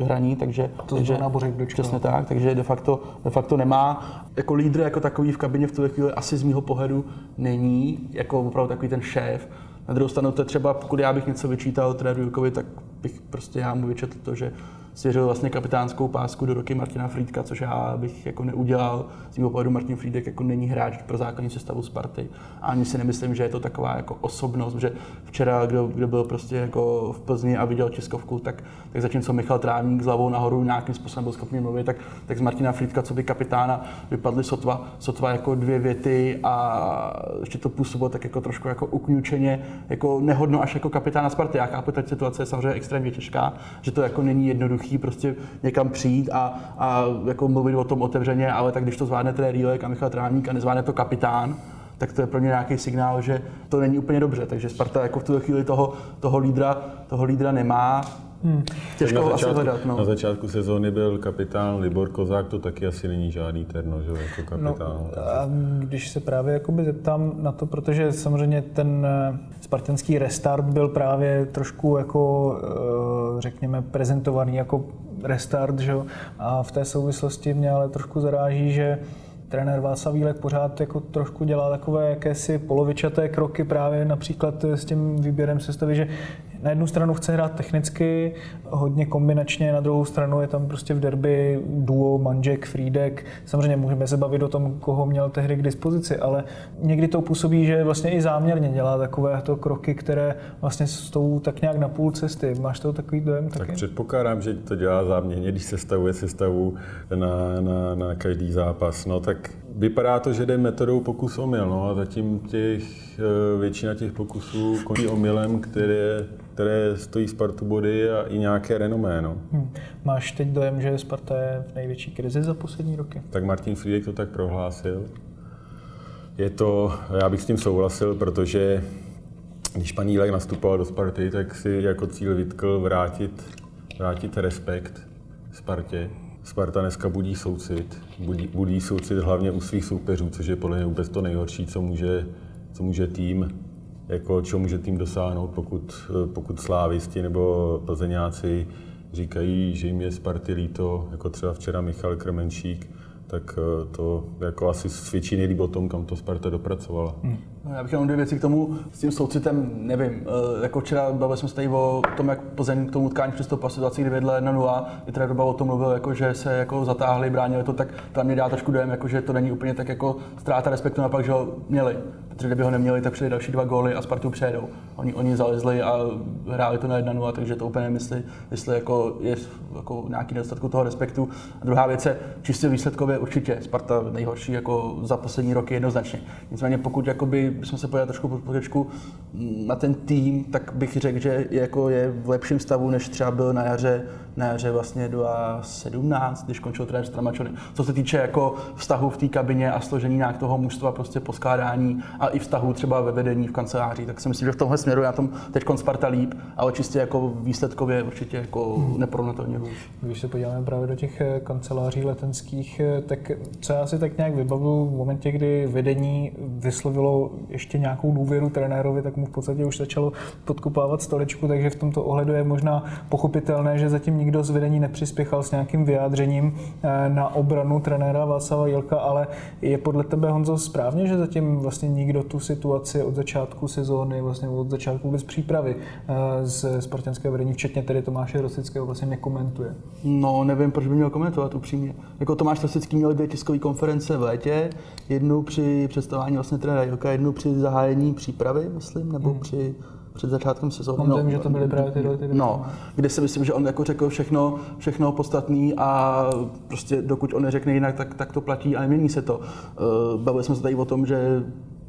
k hraní, takže, to takže přesně tak, takže de facto, de facto nemá. Jako lídr jako takový v kabině v tuhle chvíli asi z mého pohledu není, jako opravdu takový ten šéf. Na druhou stranu to je třeba, pokud já bych něco vyčítal Jukovi, tak bych prostě já mu vyčetl to, že svěřil vlastně kapitánskou pásku do roky Martina Frýdka, což já bych jako neudělal. Z mého pohledu Martin Frýdek jako není hráč pro základní sestavu Sparty. A ani si nemyslím, že je to taková jako osobnost, že včera, kdo, kdo byl prostě jako v Plzni a viděl Českovku, tak, tak zatímco Michal Trávník s hlavou nahoru nějakým způsobem byl schopný mluvit, tak, tak z Martina Frýdka, co by kapitána, vypadly sotva, sotva jako dvě věty a ještě to působilo tak jako trošku jako ukňučeně, jako nehodno až jako kapitána Sparty. Já chápu, ta situace je samozřejmě extrémně těžká, že to jako není jednoduché jednoduchý prostě někam přijít a, a jako mluvit o tom otevřeně, ale tak když to zvládne trenér Rílek a Michal Trávník a nezvládne to kapitán, tak to je pro mě nějaký signál, že to není úplně dobře. Takže Sparta jako v tuto chvíli toho, toho, lídra, toho lídra nemá. Hmm. Těžko na začátku, asi hledat. No. Na začátku sezóny byl kapitán Libor Kozák, to taky asi není žádný terno, že jako kapitán. No, a když se právě jakoby zeptám na to, protože samozřejmě ten eh, spartanský restart byl právě trošku jako, eh, řekněme, prezentovaný jako restart, že? a v té souvislosti mě ale trošku zaráží, že trenér Václav Vílek pořád jako trošku dělá takové jakési polovičaté kroky právě například s tím výběrem sestavy, že na jednu stranu chce hrát technicky, hodně kombinačně, na druhou stranu je tam prostě v derby duo Manžek, Frídek. Samozřejmě můžeme se bavit o tom, koho měl tehdy k dispozici, ale někdy to působí, že vlastně i záměrně dělá takovéto kroky, které vlastně jsou tak nějak na půl cesty. Máš to takový dojem taky? Tak předpokládám, že to dělá záměrně, když sestavuje sestavu na, na, na každý zápas. No tak vypadá to, že jde metodou pokus omyl, no a zatím těch, eh, většina těch pokusů končí omylem, které které stojí Spartu body a i nějaké renomé. No. Hmm. Máš teď dojem, že Sparta je v největší krizi za poslední roky? Tak Martin Friedek to tak prohlásil. Je to, já bych s tím souhlasil, protože když pan Jílek nastupoval do Sparty, tak si jako cíl vytkl vrátit, vrátit respekt Spartě. Sparta dneska budí soucit, budí, budí soucit hlavně u svých soupeřů, což je podle mě vůbec to nejhorší, co může, co může tým jako čeho může tým dosáhnout, pokud, pokud slávisti nebo plzeňáci říkají, že jim je Sparty líto, jako třeba včera Michal Krmenčík, tak eh, to jako asi svědčí nejlíp o tom, kam to Sparta dopracovala. Hmm. No, já bych jenom dvě věci k tomu s tím soucitem, nevím, eh, jako včera bavili jsme se tady o tom, jak Plzeň k tomu utkání přistoupila situaci, kdy vedle 1-0, i teda doba o tom mluvil, jako, že se jako zatáhli, bránili to, tak tam mě dá trošku dojem, jako, že to není úplně tak jako ztráta respektu, napak, že ho měli. Protože kdyby ho neměli, tak přijde další dva góly a Spartu přejedou. Oni, oni zalezli a hráli to na 1 takže to úplně nemyslí, jestli jako je jako nějaký nedostatku toho respektu. A druhá věc je čistě výsledkově určitě Sparta nejhorší jako za poslední roky jednoznačně. Nicméně pokud jakoby, jsme se podívali trošku po na ten tým, tak bych řekl, že jako je v lepším stavu, než třeba byl na jaře, na jaře vlastně 2017, když končil trenér Stramačony. Co se týče jako vztahu v té kabině a složení nějak toho mužstva, prostě poskládání a i vztahu třeba ve vedení v kanceláři, tak si myslím, že v tomhle směru já tom teď Sparta líp, ale čistě jako výsledkově určitě jako hmm. neporovnatelně hůř. Když se podíváme právě do těch eh, kanceláří letenských, eh, tak co já si tak nějak vybavu v momentě, kdy vedení vyslovilo ještě nějakou důvěru trenérovi, tak mu v podstatě už začalo podkupávat stolečku, takže v tomto ohledu je možná pochopitelné, že zatím nikdo z vedení nepřispěchal s nějakým vyjádřením eh, na obranu trenéra Václava Jelka, ale je podle tebe, Honzo, správně, že zatím vlastně nikdo tu situaci od začátku sezóny, vlastně od začátku vůbec přípravy z spartanského vedení, včetně tedy Tomáše Rosického, vlastně nekomentuje? No, nevím, proč by měl komentovat upřímně. Jako Tomáš Rosický měl dvě tiskové konference v létě, jednu při představování vlastně trenéra Jelka, jednu při zahájení přípravy, myslím, nebo hmm. při před začátkem sezóny. No, no, že to byly právě ty, ty No, kde si myslím, že on jako řekl všechno, všechno podstatný a prostě dokud on neřekne jinak, tak, tak to platí a nemění se to. Uh, bavili jsme se tady o tom, že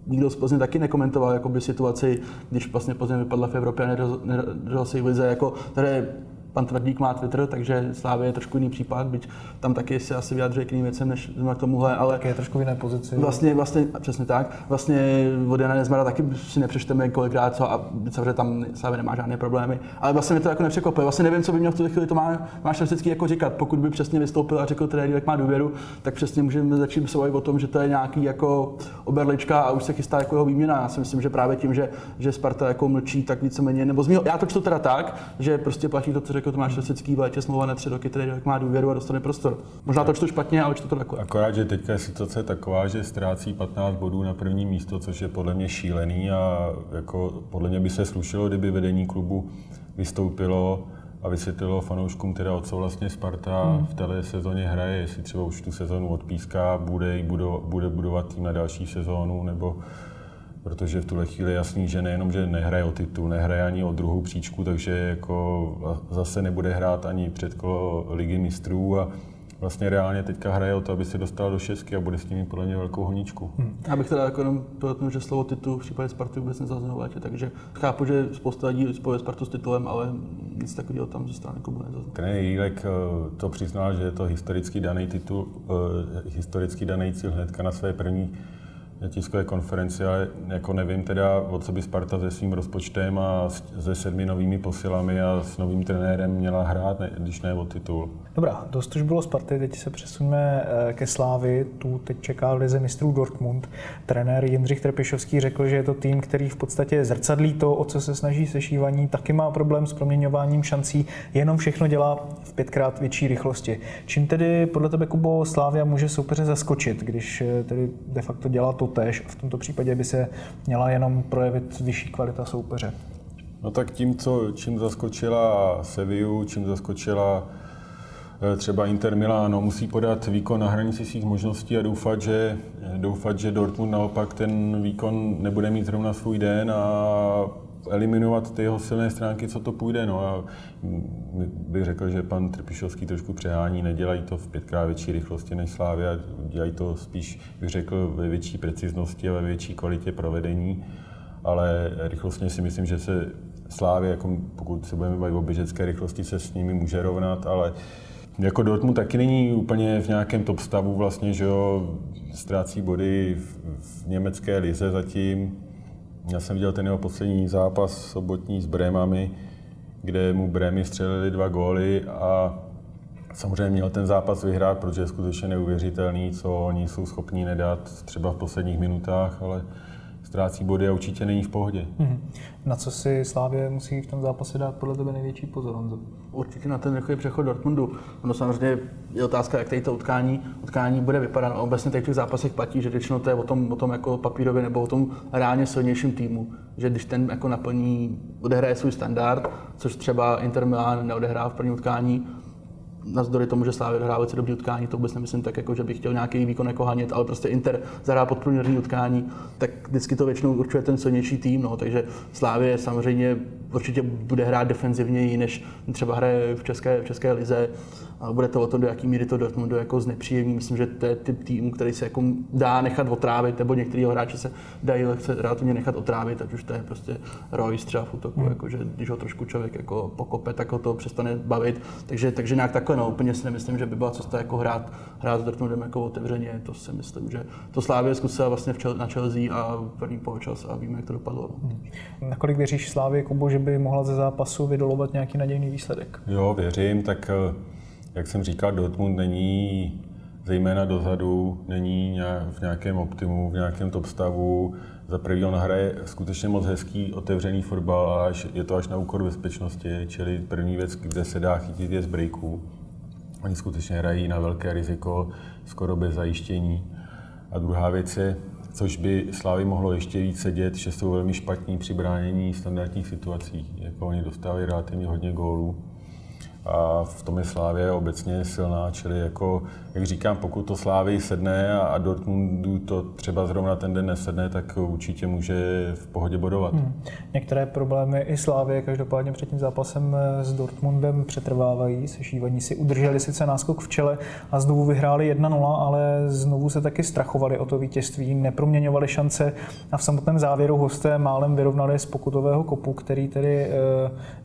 nikdo z Plzně taky nekomentoval jakoby, situaci, když vlastně Plzeň vypadla v Evropě a nedržel se v lize, jako, které pan Tvrdík má Twitter, takže Slávě je trošku jiný případ, byť tam taky se asi vyjadřuje k jiným věcem než k tomuhle, ale... Tak je trošku v jiné pozici. Vlastně, vlastně, přesně tak. Vlastně od Jana Nezmara taky si nepřečteme kolikrát co a samozřejmě tam Slávě nemá žádné problémy. Ale vlastně mě to jako nepřekvapuje. Vlastně nevím, co by měl v tuhle chvíli to má, máš vždycky jako říkat. Pokud by přesně vystoupil a řekl trenér, jak má důvěru, tak přesně můžeme začít se o tom, že to je nějaký jako oberlička a už se chystá jako jeho výměna. Já si myslím, že právě tím, že, že Sparta jako mlčí, tak víceméně, nebo zmíl, já to čtu teda tak, že prostě platí to, co řekl Tomáš Rosický v létě smlouva na tři roky, tedy jak má důvěru a dostane prostor. Možná to čtu špatně, ale čtu to takhle. Akorát, že teďka je situace taková, že ztrácí 15 bodů na první místo, což je podle mě šílený a jako podle mě by se slušelo, kdyby vedení klubu vystoupilo a vysvětlilo fanouškům teda, o co vlastně Sparta hmm. v této sezóně hraje, jestli třeba už tu sezónu odpíská, bude, bude budovat tým na další sezónu, nebo protože v tuhle chvíli je jasný, že nejenom, že nehraje o titul, nehraje ani o druhou příčku, takže jako zase nebude hrát ani předkolo ligy mistrů a vlastně reálně teďka hraje o to, aby se dostal do šestky a bude s nimi podle mě velkou honíčku. Hmm. Já bych teda jako jenom podotknul, že slovo titul v případě Sparty vůbec nezaznělo létě, takže chápu, že spousta lidí spojuje Spartu s titulem, ale nic takového tam ze strany klubu nezaznělo. Trenér Jílek eh, to přiznal, že je to historicky daný titul, uh, historicky daný cíl hnedka na své první tiskové konferenci, ale jako nevím teda, o co by Sparta se svým rozpočtem a se sedmi novými posilami a s novým trenérem měla hrát, ne, když ne o titul. Dobrá, dost už bylo Sparty, teď se přesuneme eh, ke Slávy. Tu teď čeká lize mistrů Dortmund. Trenér Jindřich Trpišovský řekl, že je to tým, který v podstatě zrcadlí to, o co se snaží sešívaní, taky má problém s proměňováním šancí, jenom všechno dělá v pětkrát větší rychlosti. Čím tedy podle tebe, Kubo, Slávia může soupeře zaskočit, když eh, tedy de facto dělá to tež v tomto případě by se měla jenom projevit vyšší kvalita soupeře? No tak tím, co, čím zaskočila Sevillu, čím zaskočila Eh, třeba Inter Milano musí podat výkon na hranici svých možností a doufat, že, doufat, že Dortmund naopak ten výkon nebude mít zrovna svůj den a eliminovat ty jeho silné stránky, co to půjde. No a bych řekl, že pan Trpišovský trošku přehání, nedělají to v pětkrát větší rychlosti než Slávia, dělají to spíš, bych řekl, ve větší preciznosti a ve větší kvalitě provedení, ale rychlostně si myslím, že se Slávě, jako pokud se budeme bavit o běžecké rychlosti, se s nimi může rovnat, ale jako Dortmund taky není úplně v nějakém top stavu vlastně, že jo, ztrácí body v, v německé lize zatím. Já jsem viděl ten jeho poslední zápas sobotní s Brémami, kde mu Brémy střelili dva góly a samozřejmě měl ten zápas vyhrát, protože je skutečně neuvěřitelný, co oni jsou schopni nedat třeba v posledních minutách, ale ztrácí body a určitě není v pohodě. Mm-hmm. Na co si Slávě musí v tom zápase dát podle tebe největší pozor, Honzo? Určitě na ten rychlý přechod Dortmundu. Ono samozřejmě je otázka, jak tady to utkání, utkání bude vypadat. Obecně tady v těch zápasech platí, že většinou to je o tom, o tom jako papírově nebo o tom reálně silnějším týmu. Že když ten jako naplní, odehraje svůj standard, což třeba Inter Milan neodehrál v prvním utkání, navzdory tomu, že Slávě dohrál velice dobrý utkání, to vůbec nemyslím tak, jako, že bych chtěl nějaký výkon jako hanět, ale prostě Inter zahrál podprůměrný utkání, tak vždycky to většinou určuje ten silnější tým, no, takže Slávě samozřejmě určitě bude hrát defenzivněji, než třeba hraje v České, v České lize. a bude to o tom, do jaký míry to Dortmundu jako znepříjemní. Myslím, že to je typ tým, který se jako dá nechat otrávit, nebo některý hráči se dají lehce relativně nechat otrávit, ať už to je prostě Royce třeba v útoku, hmm. jako, že když ho trošku člověk jako pokope, tak ho to přestane bavit. Takže, takže nějak takhle, no, úplně si nemyslím, že by byla cesta jako hrát, hrát s Dortmundem jako otevřeně. To si myslím, že to Slávě zkusila vlastně v čel, na Chelsea a první poločas a víme, jak to dopadlo. No. Hmm. Nakolik věříš Slávě, Kubo, že by mohla ze zápasu vydolovat nějaký nadějný výsledek? Jo, věřím, tak eh, jak jsem říkal, Dortmund není zejména dozadu, není v nějakém optimu, v nějakém top stavu. Za prvý on hraje skutečně moc hezký, otevřený fotbal a je to až na úkor bezpečnosti, čili první věc, kde se dá chytit je z breaků. Oni skutečně hrají na velké riziko, skoro bez zajištění. A druhá věc je, což by Slávy mohlo ještě víc sedět, že jsou velmi špatní při bránění standardních situacích. Jako oni dostávají relativně hodně gólů a v tom je Slávě obecně silná, čili jako, jak říkám, pokud to Slávy sedne a Dortmundu to třeba zrovna ten den nesedne, tak určitě může v pohodě bodovat. Hmm. Některé problémy i Slávě každopádně před tím zápasem s Dortmundem přetrvávají. Sešívaní si udrželi sice náskok v čele a znovu vyhráli 1-0, ale znovu se taky strachovali o to vítězství, neproměňovali šance a v samotném závěru hosté málem vyrovnali z pokutového kopu, který tedy e,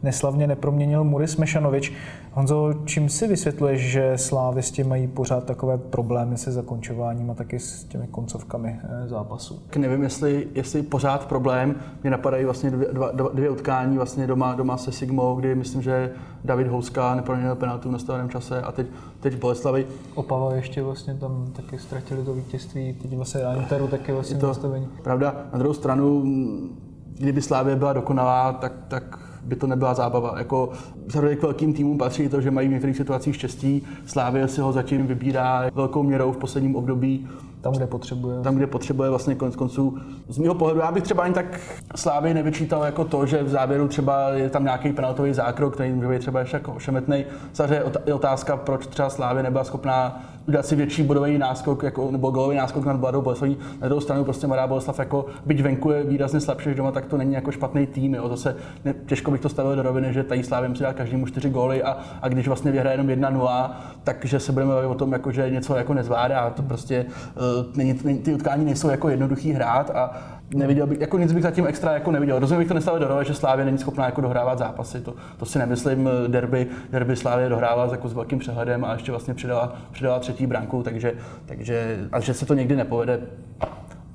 neslavně neproměnil Muris Mešanovič. Honzo, čím si vysvětluješ, že slávisti mají pořád takové problémy se zakončováním a taky s těmi koncovkami eh, zápasu? Nevím, jestli, jestli pořád problém. Mě napadají vlastně dvě, dva, dvě utkání vlastně doma, doma se Sigmou, kdy myslím, že David Houska neproměnil penaltu v nastaveném čase a teď, teď v Boleslavi. Opava ještě vlastně tam taky ztratili to vítězství, teď vlastně Interu taky vlastně to nastavení. Pravda, na druhou stranu, kdyby Slávě byla dokonalá, tak, tak by to nebyla zábava. Jako vzhledem k velkým týmům patří to, že mají v některých situacích štěstí. Slávě si ho zatím vybírá velkou měrou v posledním období. Tam, kde potřebuje. Tam, kde potřebuje vlastně konec konců. Z mého pohledu, já bych třeba ani tak Slávy nevyčítal jako to, že v závěru třeba je tam nějaký penaltový zákrok, který může být třeba ještě jako ošemetný. Samozřejmě je otázka, proč třeba Slávy nebyla schopná udělat si větší bodový náskok, jako, nebo golový náskok nad Mladou Boleslaví. Na druhou stranu prostě Mladá Boleslav, jako, byť venku je výrazně slabší než doma, tak to není jako špatný tým. Jo. Zase ne, těžko bych to stavil do roviny, že tady Slávě musí dát každému čtyři góly a, a, když vlastně vyhraje jenom 1-0, takže se budeme bavit o tom, jako, že něco jako nezvládá. To prostě uh, není, ty utkání nejsou jako jednoduchý hrát a, neviděl bych, jako nic bych zatím extra jako neviděl. Rozumím bych to nestavil do že Slávě není schopná jako dohrávat zápasy. To, to si nemyslím. Derby, derby Slávě dohrávala jako s velkým přehledem a ještě vlastně přidala, přidala třetí branku, takže, takže a že se to někdy nepovede,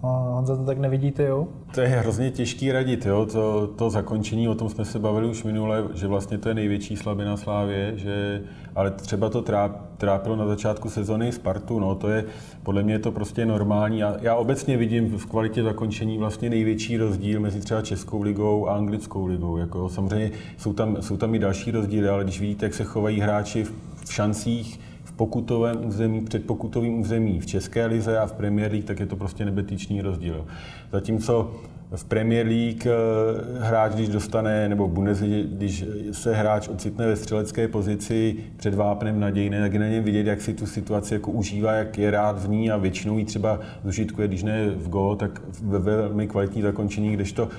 Honza to tak nevidíte, jo? To je hrozně těžký radit, jo? To, to zakončení, o tom jsme se bavili už minule, že vlastně to je největší slabina Slávě, že, ale třeba to tráp, trápilo na začátku sezony Spartu, no, to je, podle mě je to prostě normální. Já, já obecně vidím v kvalitě zakončení vlastně největší rozdíl mezi třeba Českou ligou a Anglickou ligou. Jako, samozřejmě jsou tam, jsou tam i další rozdíly, ale když vidíte, jak se chovají hráči v, v šancích, pokutovém území, před pokutovým území v České lize a v Premier League, tak je to prostě nebetyčný rozdíl. Zatímco v Premier League eh, hráč, když dostane, nebo Bundesliga, když se hráč ocitne ve střelecké pozici před vápnem nadějné, tak je na něm vidět, jak si tu situaci jako užívá, jak je rád v ní a většinou ji třeba zužitkuje, když ne v gol, tak ve velmi kvalitní zakončení, kdežto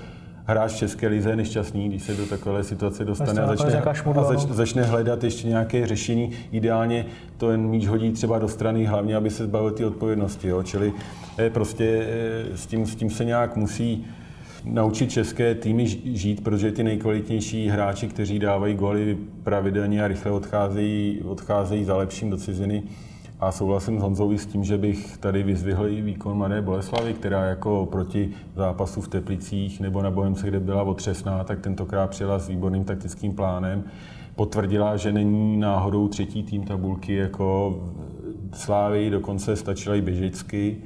hráč v České lize je nešťastný, když se do takové situace dostane a začne, a zač, začne hledat ještě nějaké řešení. Ideálně to jen míč hodí třeba do strany, hlavně aby se zbavil ty odpovědnosti. Jo? Čili je prostě eh, s tím, s tím se nějak musí naučit české týmy žít, protože ty nejkvalitnější hráči, kteří dávají góly pravidelně a rychle odcházejí, odcházejí za lepším do ciziny, a souhlasím s Honzou s tím, že bych tady vyzvihl i výkon Mladé Boleslavy, která jako proti zápasu v Teplicích nebo na Bohemce, kde byla otřesná, tak tentokrát přijela s výborným taktickým plánem. Potvrdila, že není náhodou třetí tým tabulky jako Slávy, dokonce stačila i běžecky,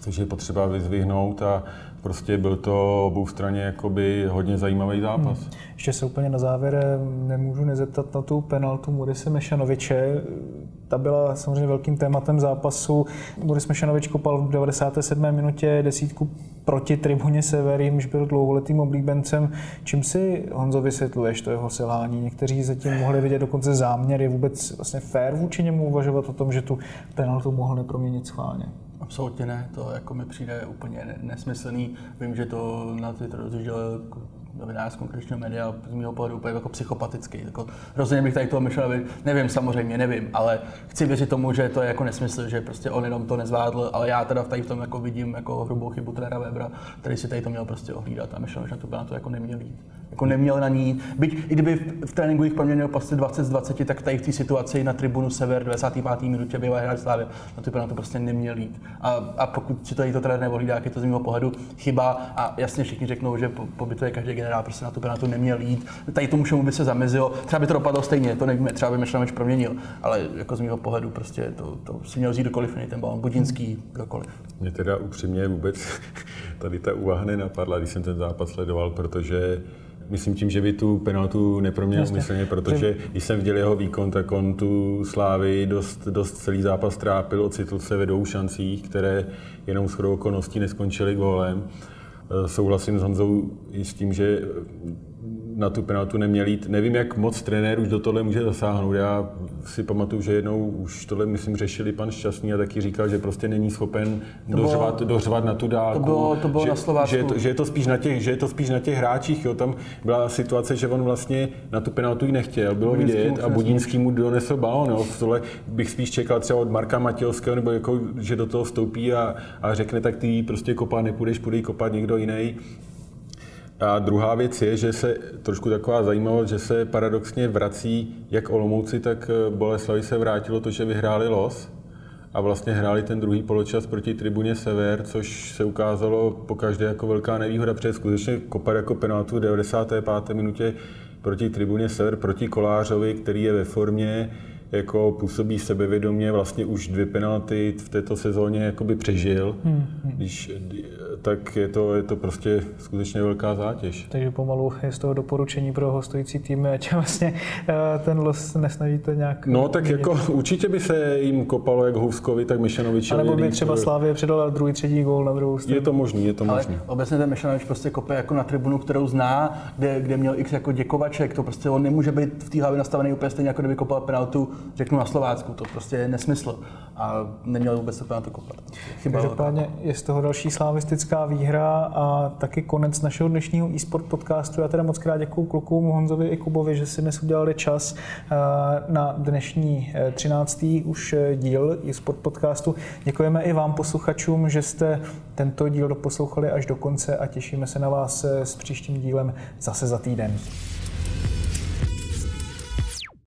což je potřeba vyzvihnout a prostě byl to obou straně jakoby hodně zajímavý zápas. Hmm. Ještě se úplně na závěr nemůžu nezeptat na tu penaltu Morise Mešanoviče. Ta byla samozřejmě velkým tématem zápasu. Boris Mešanovič kopal v 97. minutě desítku proti tribuně Sever, jimž byl dlouholetým oblíbencem. Čím si, Honzo, vysvětluješ to jeho selhání? Někteří zatím mohli vidět dokonce záměr. Je vůbec vlastně fér vůči němu uvažovat o tom, že tu penaltu mohl neproměnit schválně? Absolutně ne, to jako mi přijde úplně nesmyslný. Vím, že to na Twitter rozjížděl novinář z média z mého pohledu úplně jako psychopatický. Jako, rozhodně bych tady toho myšlel, nevím samozřejmě, nevím, ale chci věřit tomu, že to je jako nesmysl, že prostě on jenom to nezvládl, ale já teda tady v tom jako vidím jako hrubou chybu trenéra Webra, který si tady to měl prostě ohlídat a myšlel, že na to, na to jako neměl jít jako neměl na ní. Byť i kdyby v, v tréninku jich proměnil prostě 20 z 20, tak tady v té situaci na tribunu Sever 25. minutě bývá hráč Slávy, na to, na to prostě neměl jít. A, a pokud si to jí to trenér nevolí, tak je to z mého pohledu chyba a jasně všichni řeknou, že po, po je každý generál prostě na to penaltu neměl jít. Tady tomu všemu by se zamezilo. Třeba by to dopadlo stejně, to nevíme, třeba by Mešlamič proměnil, ale jako z mého pohledu prostě to, to si měl vzít dokoliv, ten balon, Budinský, kdokoliv. Mě teda upřímně vůbec tady ta úvaha nenapadla, když jsem ten zápas sledoval, protože myslím tím, že by tu penaltu neproměnil umyslně, protože když jsem viděl jeho výkon, tak on tu Slávy dost, dost celý zápas trápil, ocitl se ve dvou šancích, které jenom s okolností neskončily gólem. Souhlasím s Honzou i s tím, že na tu penaltu neměl jít. Nevím, jak moc trenér už do tohle může zasáhnout. Já si pamatuju, že jednou už tohle, myslím, řešili pan Šťastný a taky říkal, že prostě není schopen to dořvat, bylo, dořvat na tu dálku. To bylo, to bylo že, na Slovácku. Že je, to, že, je to spíš na těch, že je to spíš na těch hráčích. Jo. Tam byla situace, že on vlastně na tu penaltu ji nechtěl, bylo Budínský vidět a Budínský mu donesl balon. Jo. V tohle bych spíš čekal třeba od Marka Matějovského, nebo jako, že do toho vstoupí a, a řekne, tak ty prostě kopat nepůjdeš, půjdeš kopat někdo jiný. A druhá věc je, že se trošku taková zajímavost, že se paradoxně vrací jak Olomouci, tak eh, Boleslavi se vrátilo to, že vyhráli los a vlastně hráli ten druhý poločas proti tribuně Sever, což se ukázalo po každé jako velká nevýhoda, protože skutečně kopat jako penaltu v 95. minutě proti tribuně Sever, proti Kolářovi, který je ve formě, jako působí sebevědomě, vlastně už dvě penalty v této sezóně jakoby přežil, hmm, hmm. Když, tak je to, je to prostě skutečně velká zátěž. Takže pomalu je z toho doporučení pro hostující týmy, ať vlastně eh, ten los nesnažíte nějak... No tak měnit. jako určitě by se jim kopalo jak Houskovi, tak Mišanovičovi. A nebo by třeba Slávě předala druhý, třetí gól na druhou stranu. Je to možný, je to možný. Ale obecně ten Mišanovič prostě kope jako na tribunu, kterou zná, kde, kde měl x jako děkovaček, to prostě on nemůže být v té hlavě nastavený úplně stejně, jako kdyby kopal penaltu řeknu na Slovácku, to prostě je nesmysl. A neměl vůbec to na to kopat. Chyba Každopádně je z toho další slavistická výhra a taky konec našeho dnešního e-sport podcastu. Já teda moc krát děkuji klukům Honzovi i Kubovi, že si dnes udělali čas eh, na dnešní 13. Eh, už eh, díl e-sport podcastu. Děkujeme i vám posluchačům, že jste tento díl doposlouchali až do konce a těšíme se na vás s příštím dílem zase za týden.